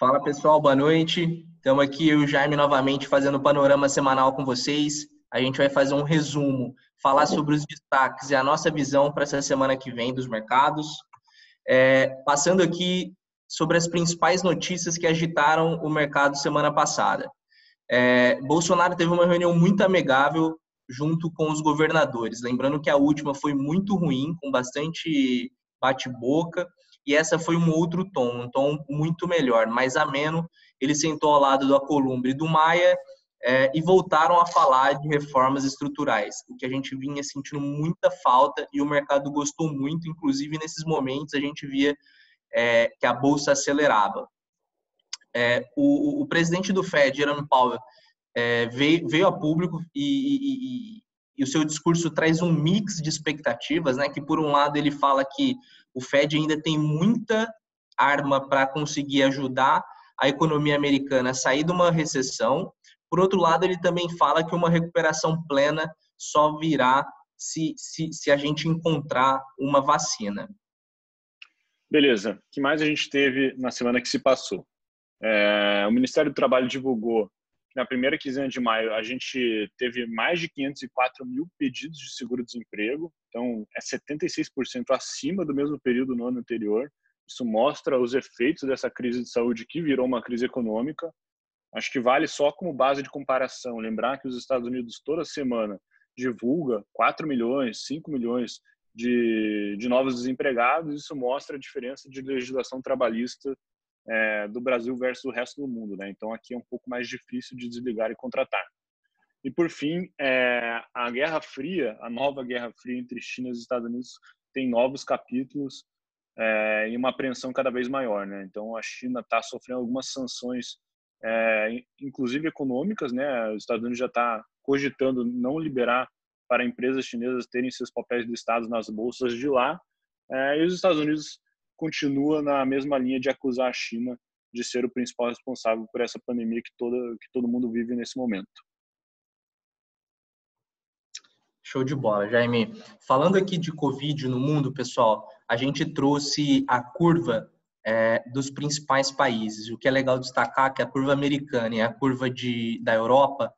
Fala pessoal, boa noite. Estamos aqui eu e o Jaime novamente fazendo o panorama semanal com vocês. A gente vai fazer um resumo, falar sobre os destaques e a nossa visão para essa semana que vem dos mercados. É, passando aqui sobre as principais notícias que agitaram o mercado semana passada. É, Bolsonaro teve uma reunião muito amigável junto com os governadores. Lembrando que a última foi muito ruim, com bastante bate-boca e essa foi um outro tom, um tom muito melhor, mais ameno. Ele sentou ao lado do Acolumbre e do Maia é, e voltaram a falar de reformas estruturais, o que a gente vinha sentindo muita falta e o mercado gostou muito, inclusive nesses momentos a gente via é, que a bolsa acelerava. É, o, o, presidente do Fed, Jerome Powell, é, veio, veio, a público e, e, e, e, o seu discurso traz um mix de expectativas, né? Que por um lado ele fala que o Fed ainda tem muita arma para conseguir ajudar a economia americana a sair de uma recessão. Por outro lado, ele também fala que uma recuperação plena só virá se, se, se a gente encontrar uma vacina. Beleza. O que mais a gente teve na semana que se passou? É, o Ministério do Trabalho divulgou que na primeira quinzena de maio a gente teve mais de 504 mil pedidos de seguro-desemprego, então é 76% acima do mesmo período no ano anterior. Isso mostra os efeitos dessa crise de saúde que virou uma crise econômica. Acho que vale só como base de comparação lembrar que os Estados Unidos toda semana divulga 4 milhões, 5 milhões de, de novos desempregados. Isso mostra a diferença de legislação trabalhista é, do Brasil versus o resto do mundo, né? Então aqui é um pouco mais difícil de desligar e contratar. E por fim, é, a Guerra Fria, a nova Guerra Fria entre China e Estados Unidos tem novos capítulos é, e uma apreensão cada vez maior, né? Então a China está sofrendo algumas sanções, é, inclusive econômicas, né? Os Estados Unidos já está cogitando não liberar para empresas chinesas terem seus papéis listados nas bolsas de lá. E os Estados Unidos continua na mesma linha de acusar a China de ser o principal responsável por essa pandemia que, toda, que todo mundo vive nesse momento. Show de bola, Jaime. Falando aqui de Covid no mundo, pessoal, a gente trouxe a curva é, dos principais países. O que é legal destacar é que a curva americana e a curva de, da Europa,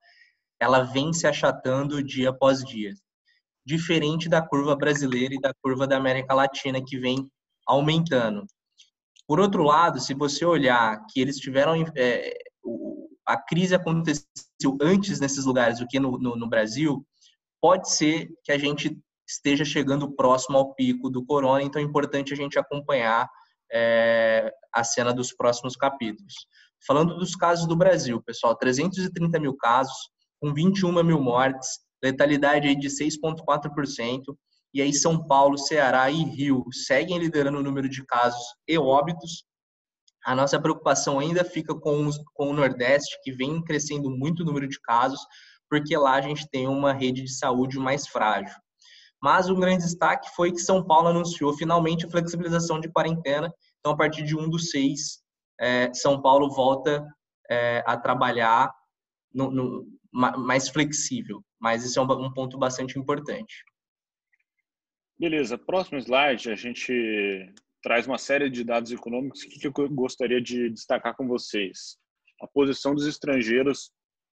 ela vem se achatando dia após dia. Diferente da curva brasileira e da curva da América Latina, que vem aumentando. Por outro lado, se você olhar que eles tiveram é, a crise aconteceu antes nesses lugares do que no, no, no, Brasil, pode ser que a gente esteja chegando próximo ao pico do corona, então é importante a gente acompanhar é, a cena dos próximos capítulos. Falando dos casos do Brasil, pessoal, 330 mil casos, com 21 mil mortes, letalidade aí de 6,4%, e aí São Paulo, Ceará e Rio seguem liderando o número de casos e óbitos. A nossa preocupação ainda fica com, os, com o Nordeste, que vem crescendo muito o número de casos, porque lá a gente tem uma rede de saúde mais frágil. Mas um grande destaque foi que São Paulo anunciou finalmente a flexibilização de quarentena. Então, a partir de 1 do 6, é, São Paulo volta é, a trabalhar no, no, mais flexível. Mas isso é um, um ponto bastante importante. Beleza, próximo slide a gente traz uma série de dados econômicos que eu gostaria de destacar com vocês. A posição dos estrangeiros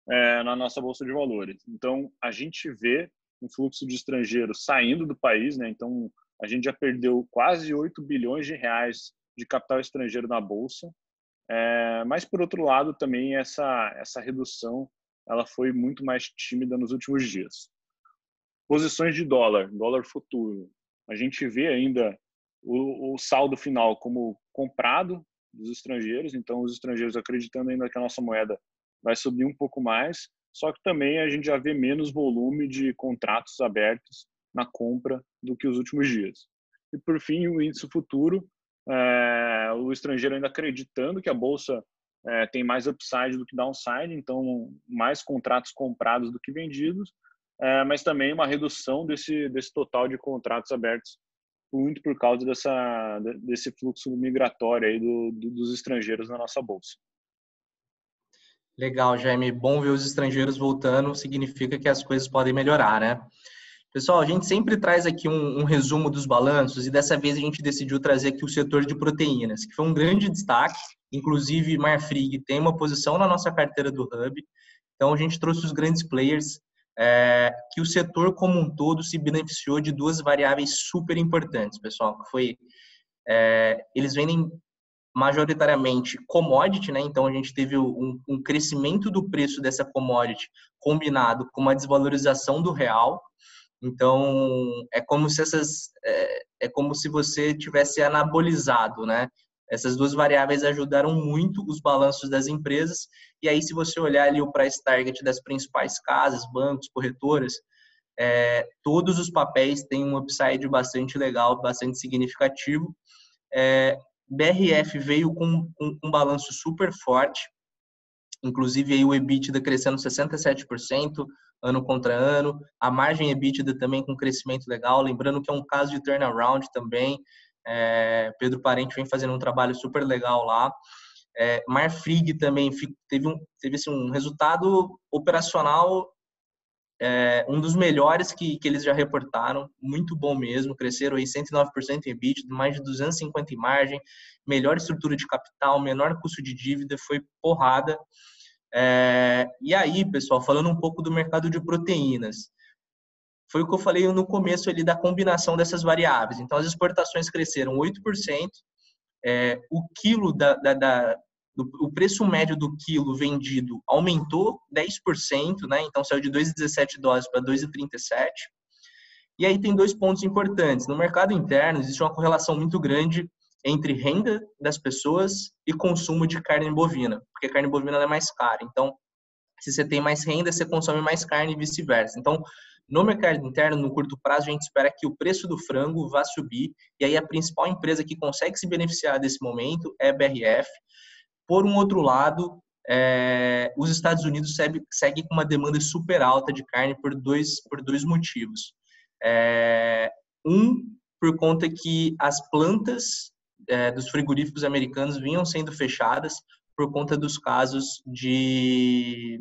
é, na nossa bolsa de valores. Então, a gente vê um fluxo de estrangeiros saindo do país, né? Então, a gente já perdeu quase 8 bilhões de reais de capital estrangeiro na bolsa. É, mas por outro lado, também essa essa redução ela foi muito mais tímida nos últimos dias. Posições de dólar, dólar futuro. A gente vê ainda o, o saldo final como comprado dos estrangeiros, então os estrangeiros acreditando ainda que a nossa moeda vai subir um pouco mais, só que também a gente já vê menos volume de contratos abertos na compra do que os últimos dias. E por fim, o índice futuro, é, o estrangeiro ainda acreditando que a bolsa é, tem mais upside do que downside, então mais contratos comprados do que vendidos, é, mas também uma redução desse, desse total de contratos abertos, muito por causa dessa, desse fluxo migratório aí do, do, dos estrangeiros na nossa bolsa. Legal, Jaime. Bom ver os estrangeiros voltando, significa que as coisas podem melhorar, né? Pessoal, a gente sempre traz aqui um, um, resumo dos balanços e dessa vez a gente decidiu trazer aqui o setor de proteínas, que foi um grande destaque Inclusive, Marfrig tem uma posição na nossa carteira do Hub. Então, a gente trouxe os grandes players é, que o setor como um todo se beneficiou de duas variáveis super importantes, pessoal, que foi é, eles vendem majoritariamente commodity, né? Então a gente teve um, um, crescimento do preço dessa commodity combinado com uma desvalorização do real. Então é como se essas é, é como se você tivesse anabolizado, né? Essas duas variáveis ajudaram muito os balanços das empresas. E aí, se você olhar ali o price target das principais casas, bancos, corretoras, é, todos os papéis têm um upside bastante legal, bastante significativo. É, BRF veio com, com um balanço super forte, inclusive aí o EBITDA crescendo 67% ano contra ano, a margem EBITDA também com crescimento legal, lembrando que é um caso de turnaround também, é, Pedro Parente vem fazendo um trabalho super legal lá. É, Marfrig também teve, um, teve assim, um resultado operacional é, um dos melhores que, que eles já reportaram, muito bom mesmo, cresceram aí 109% em EBITDA, mais de 250 em margem, melhor estrutura de capital, menor custo de dívida, foi porrada. É, e aí, pessoal, falando um pouco do mercado de proteínas, foi o que eu falei no começo ali da combinação dessas variáveis. Então, as exportações cresceram 8%, é, o quilo da, da, da o preço médio do quilo vendido aumentou 10%, né? Então saiu de 2,17 dólares para 2,37. E aí tem dois pontos importantes. No mercado interno existe uma correlação muito grande entre renda das pessoas e consumo de carne bovina, porque a carne bovina é mais cara. Então, se você tem mais renda, você consome mais carne e vice-versa. Então, no mercado interno, no curto prazo, a gente espera que o preço do frango vá subir, e aí a principal empresa que consegue se beneficiar desse momento é a BRF. Por um outro lado, é, os Estados Unidos seguem segue com uma demanda super alta de carne por dois, por dois motivos. É, um, por conta que as plantas é, dos frigoríficos americanos vinham sendo fechadas por conta dos casos de,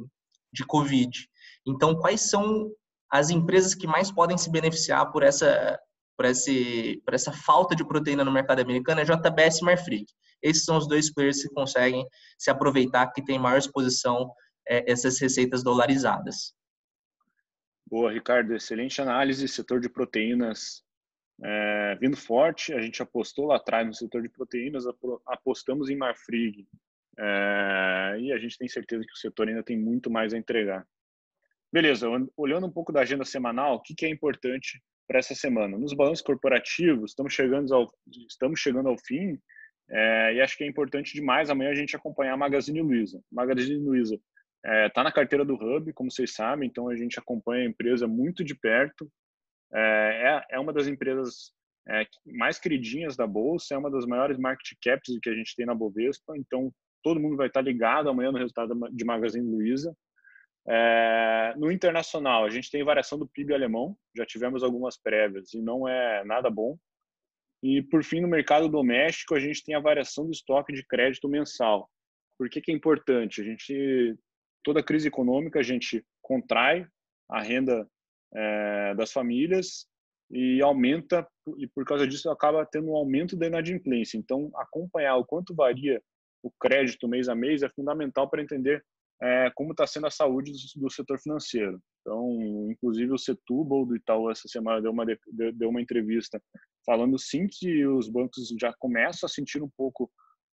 de Covid. Então, quais são as empresas que mais podem se beneficiar por essa, por, esse, por essa falta de proteína no mercado americano é JBS Marfrig. Esses são os dois players que conseguem se aproveitar, que tem maior exposição é, essas receitas dolarizadas. Boa, Ricardo, excelente análise. Setor de proteínas é, vindo forte. A gente apostou lá atrás no setor de proteínas, apostamos em Marfrig. É, e a gente tem certeza que o setor ainda tem muito mais a entregar. Beleza, olhando um pouco da agenda semanal, o que, que é importante para essa semana? Nos balanços corporativos, estamos chegando ao, estamos chegando ao fim é, e acho que é importante demais amanhã a gente acompanhar a Magazine Luiza. Magazine Luiza está é, tá na carteira do Hub, como vocês sabem, então a gente acompanha a empresa muito de perto. É, é, é uma das empresas é, mais queridinhas da Bolsa, é uma das maiores market caps que a gente tem na Bovespa, então todo mundo vai estar ligado amanhã no resultado de Magazine Luiza. É, no internacional, a gente tem variação do PIB alemão, já tivemos algumas prévias e não é nada bom. E, por fim, no mercado doméstico, a gente tem a variação do estoque de crédito mensal. Por que, que é importante? A gente, toda crise econômica, a gente contrai a renda é, das famílias e aumenta, e por causa disso acaba tendo um aumento da inadimplência. Então, acompanhar o quanto varia o crédito mês a mês é fundamental para entender é, como está sendo a saúde do, do, setor financeiro. Então, inclusive o Setúbal do Itaú essa semana deu uma deu uma entrevista falando sim que os bancos já começam a sentir um pouco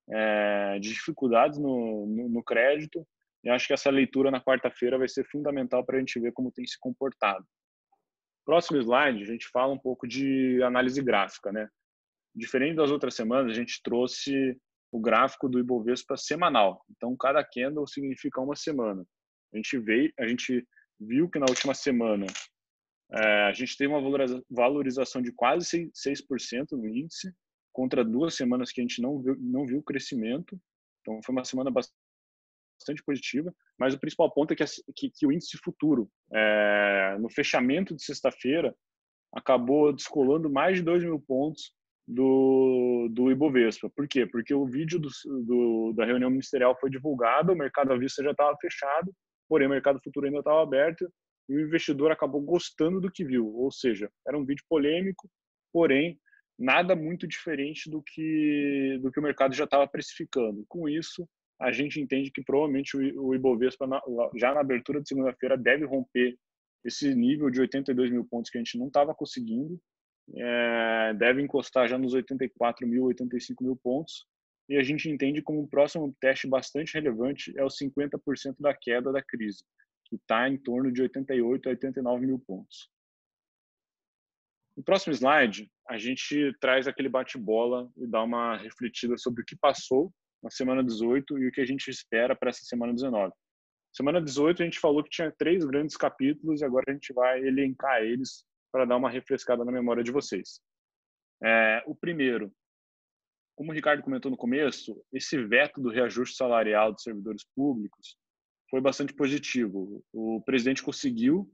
é, de dificuldades no, no, no crédito. E acho que essa leitura na quarta-feira vai ser fundamental para a gente ver como tem se comportado. Próximo slide, a gente fala um pouco de análise gráfica, né? Diferente das outras semanas, a gente trouxe o gráfico do Ibovespa semanal. Então, cada candle significa uma semana. A gente veio, a gente viu que na última semana é, a gente teve uma valorização de quase 6% no índice, contra duas semanas que a gente não viu, não viu crescimento. Então, foi uma semana bastante positiva. Mas o principal ponto é que, que, que o índice futuro, é, no fechamento de sexta-feira, acabou descolando mais de 2 mil pontos do, do Ibovespa. Por quê? Porque o vídeo do, do, da reunião ministerial foi divulgado, o mercado à vista já estava fechado, porém o mercado futuro ainda estava aberto e o investidor acabou gostando do que viu. Ou seja, era um vídeo polêmico, porém nada muito diferente do que do que o mercado já estava precificando. Com isso, a gente entende que provavelmente o Ibovespa já na abertura de segunda-feira deve romper esse nível de 82 mil pontos que a gente não estava conseguindo, é, deve encostar já nos 84 mil, 85 mil pontos, e a gente entende como um próximo teste bastante relevante é os 50% da queda da crise, que está em torno de 88 a 89 mil pontos. No próximo slide, a gente traz aquele bate-bola e dá uma refletida sobre o que passou na semana 18 e o que a gente espera para essa semana 19. Semana 18 a gente falou que tinha três grandes capítulos e agora a gente vai elencar eles para dar uma refrescada na memória de vocês. É, o primeiro, como o Ricardo comentou no começo, esse veto do reajuste salarial dos servidores públicos foi bastante positivo. O presidente conseguiu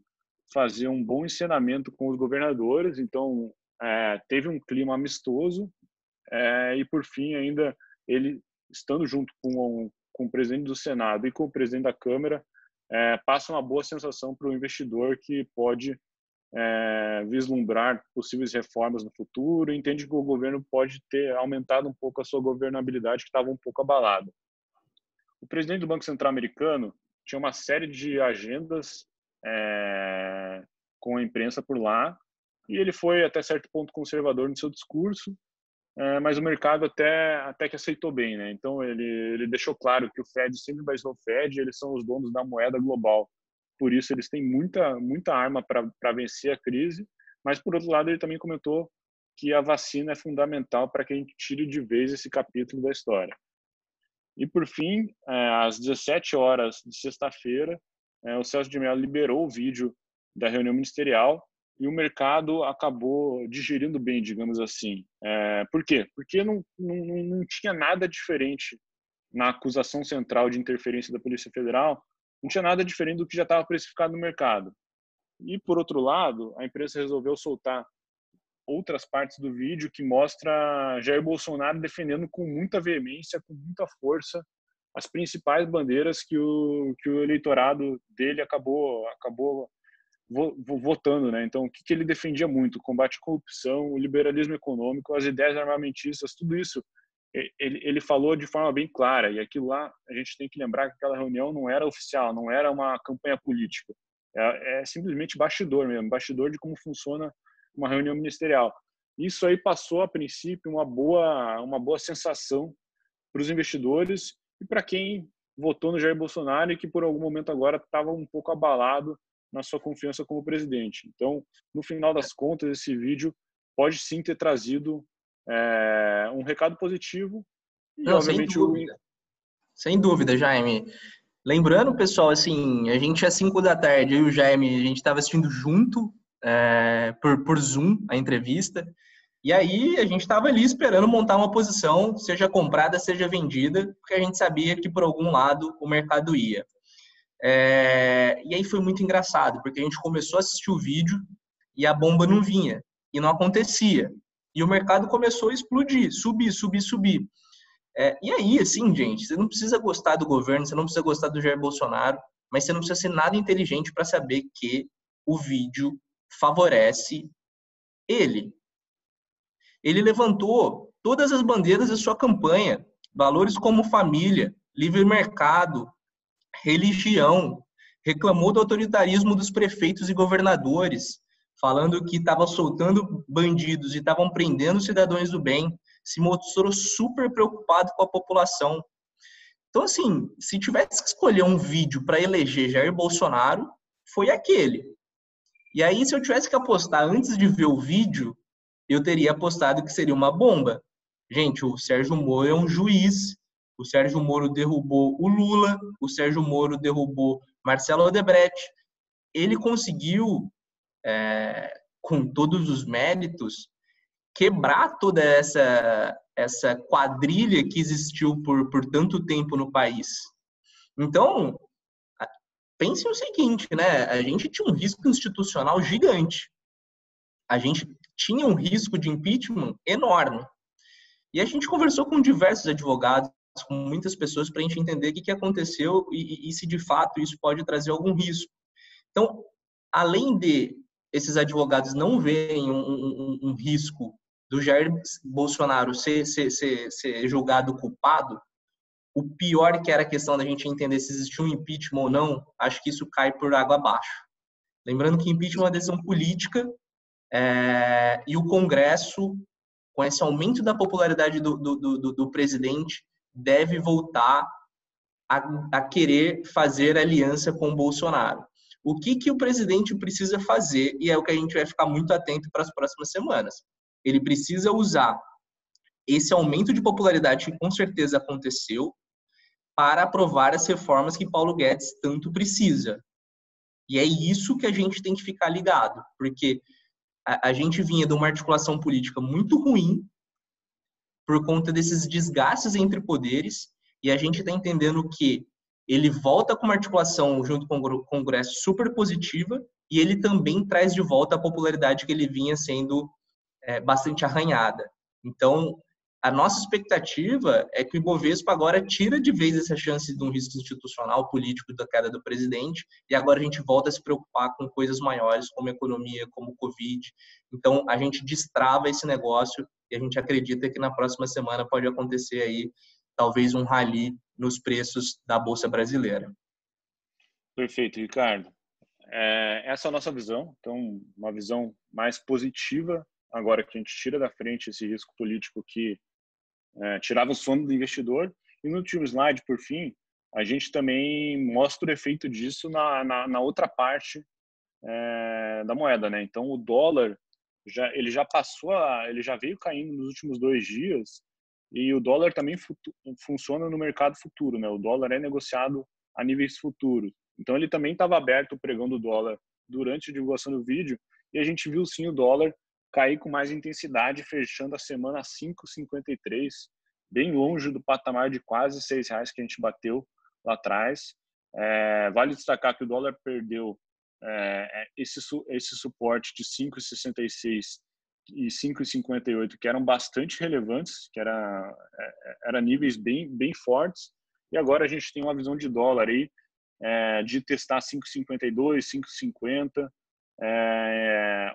fazer um bom ensinamento com os governadores, então é, teve um clima amistoso é, e por fim ainda ele estando junto com, com o presidente do Senado e com o presidente da Câmara é, passa uma boa sensação para o investidor que pode é, vislumbrar possíveis reformas no futuro, entende que o governo pode ter aumentado um pouco a sua governabilidade que estava um pouco abalada. O presidente do Banco Central americano tinha uma série de agendas é, com a imprensa por lá e ele foi até certo ponto conservador no seu discurso, é, mas o mercado até até que aceitou bem, né? Então ele ele deixou claro que o Fed sempre vai ser o Fed, eles são os donos da moeda global, por isso eles têm muita muita arma para vencer a crise, mas por outro lado ele também comentou que a vacina é fundamental para que a gente tire de vez esse capítulo da história. E por fim, é, às 17 horas de sexta-feira, é, o Celso de Mello liberou o vídeo da reunião ministerial e o mercado acabou digerindo bem, digamos assim. É, por quê? Porque não, não, não tinha nada diferente na acusação central de interferência da Polícia Federal, não tinha nada diferente do que já estava precificado no mercado. E, por outro lado, a empresa resolveu soltar outras partes do vídeo que mostra Jair Bolsonaro defendendo com muita veemência, com muita força, as principais bandeiras que o, que o eleitorado dele acabou, acabou votando, né? Então, o que, ele defendia muito? O combate à corrupção, o liberalismo econômico, as ideias armamentistas, tudo isso ele, ele falou de forma bem clara. E aquilo lá, a gente tem que lembrar que aquela reunião não era oficial, não era uma campanha política. É, é simplesmente bastidor mesmo, bastidor de como funciona uma reunião ministerial. Isso aí passou, a princípio, uma boa, uma boa sensação para os investidores e para quem votou no Jair Bolsonaro e que por algum momento agora estava um pouco abalado na sua confiança como presidente. Então, no final das contas, esse vídeo pode sim ter trazido é, um recado positivo e, Não, obviamente, sem dúvida. O... Sem dúvida, Jaime. Lembrando, pessoal, assim, a gente é 5 da tarde, eu e o Jaime, a gente estava assistindo junto é, por, por Zoom a entrevista. E aí a gente estava ali esperando montar uma posição, seja comprada, seja vendida, porque a gente sabia que por algum lado o mercado ia. É, e aí foi muito engraçado, porque a gente começou a assistir o vídeo e a bomba não vinha, e não acontecia. E o mercado começou a explodir, subir, subir, subir. É, e aí, assim, gente, você não precisa gostar do governo, você não precisa gostar do Jair Bolsonaro, mas você não precisa ser nada inteligente para saber que o vídeo favorece ele. Ele levantou todas as bandeiras da sua campanha, valores como família, livre mercado, religião, reclamou do autoritarismo dos prefeitos e governadores, falando que estava soltando bandidos e estavam prendendo cidadãos do bem, se mostrou super preocupado com a população. Então, assim, se tivesse que escolher um vídeo para eleger Jair Bolsonaro, foi aquele. E aí, se eu tivesse que apostar antes de ver o vídeo, eu teria apostado que seria uma bomba. Gente, o Sérgio Moro é um juiz. O Sérgio Moro derrubou o Lula. O Sérgio Moro derrubou Marcelo Odebrecht. Ele conseguiu, é, com todos os méritos, quebrar toda essa, essa quadrilha que existiu por, por tanto tempo no país. Então, pense o seguinte, né? A gente tinha um risco institucional gigante. A gente tinha um risco de impeachment enorme. E a gente conversou com diversos advogados, com muitas pessoas, para a gente entender o que, que aconteceu e, e, se de fato isso pode trazer algum risco. Então, além de esses advogados não verem um, um, um risco do Jair Bolsonaro ser, ser, ser, ser julgado culpado, o pior que era a questão da gente entender se existia um impeachment ou não, acho que isso cai por água abaixo. Lembrando que impeachment é uma decisão política é, e o Congresso, com esse aumento da popularidade do, do, do, do presidente, deve voltar a, a, querer fazer aliança com o Bolsonaro. O que, que o presidente precisa fazer, e é o que a gente vai ficar muito atento para as próximas semanas. Ele precisa usar esse aumento de popularidade que com certeza aconteceu, para aprovar as reformas que Paulo Guedes tanto precisa. E é isso que a gente tem que ficar ligado, porque a, a gente vinha de uma articulação política muito ruim por conta desses desgastes entre poderes, e a gente está entendendo que ele volta com uma articulação junto com o Congresso super positiva, e ele também traz de volta a popularidade que ele vinha sendo é, bastante arranhada. Então, a nossa expectativa é que o Ibovespa agora tira de vez essa chance de um risco institucional, político da queda do presidente, e agora a gente volta a se preocupar com coisas maiores, como economia, como Covid. Então, a gente destrava esse negócio e a gente acredita que na próxima semana pode acontecer aí, talvez, um rally nos preços da Bolsa Brasileira. Perfeito, Ricardo. É, essa é a nossa visão, então, uma visão mais positiva, agora que a gente tira da frente esse risco político que é, tirava o sono do investidor. E no último slide, por fim, a gente também mostra o efeito disso na, na, na outra parte é, da moeda, né? Então o dólar já ele já passou, a, ele já veio caindo nos últimos dois dias e o dólar também funciona no mercado futuro, né? O dólar é negociado a níveis futuros. Então ele também estava aberto o dólar durante a divulgação do vídeo e a gente viu sim o dólar cair com mais intensidade, fechando a semana a 5,53, bem longe do patamar de quase seis reais que a gente bateu lá atrás. É, vale destacar que o dólar perdeu é, esse, esse suporte de 5,66 e 5,58 que eram bastante relevantes, que era, é, era níveis bem, bem fortes, e agora a gente tem uma visão de dólar aí é, de testar 5,52, 5,50, é,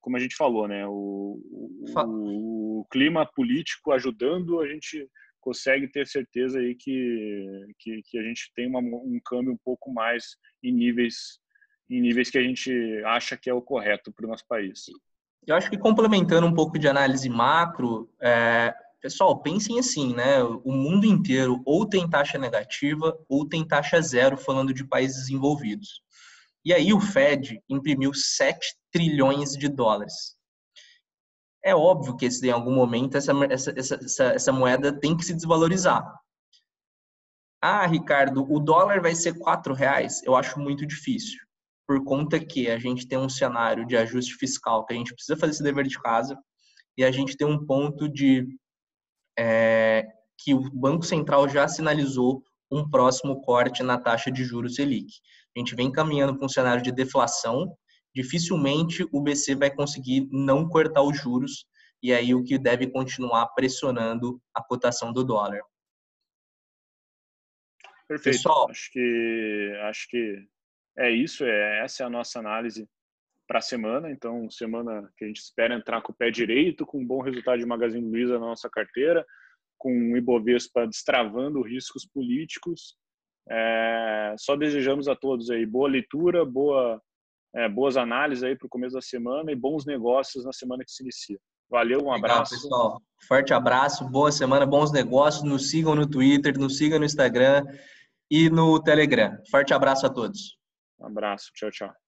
como a gente falou, né? O, o, o, clima político ajudando, a gente consegue ter certeza aí que, que, que a gente tem uma, um câmbio um pouco mais em níveis, em níveis que a gente acha que é o correto para o nosso país. Eu acho que complementando um pouco de análise macro, é, pessoal, pensem assim, né? O mundo inteiro ou tem taxa negativa ou tem taxa zero, falando de países desenvolvidos. E aí o Fed imprimiu 7 trilhões de dólares. É óbvio que em algum momento essa, essa, essa, essa moeda tem que se desvalorizar. Ah, Ricardo, o dólar vai ser quatro reais? Eu acho muito difícil, por conta que a gente tem um cenário de ajuste fiscal que a gente precisa fazer esse dever de casa e a gente tem um ponto de é, que o Banco Central já sinalizou um próximo corte na taxa de juros Selic. A gente vem caminhando para um cenário de deflação, dificilmente o BC vai conseguir não cortar os juros, e aí o que deve continuar pressionando a cotação do dólar. Perfeito. Pessoal, acho que acho que é isso, é essa é a nossa análise para a semana. Então, semana que a gente espera entrar com o pé direito, com um bom resultado de Magazine Luiza na nossa carteira, com o Ibovespa destravando riscos políticos. É, só desejamos a todos aí boa leitura, boa, é, boas análises aí para o começo da semana e bons negócios na semana que se inicia. Valeu, um Legal, abraço. pessoal. Forte abraço, boa semana, bons negócios. Nos sigam no Twitter, nos sigam no Instagram e no Telegram. Forte abraço a todos. Um abraço, tchau, tchau.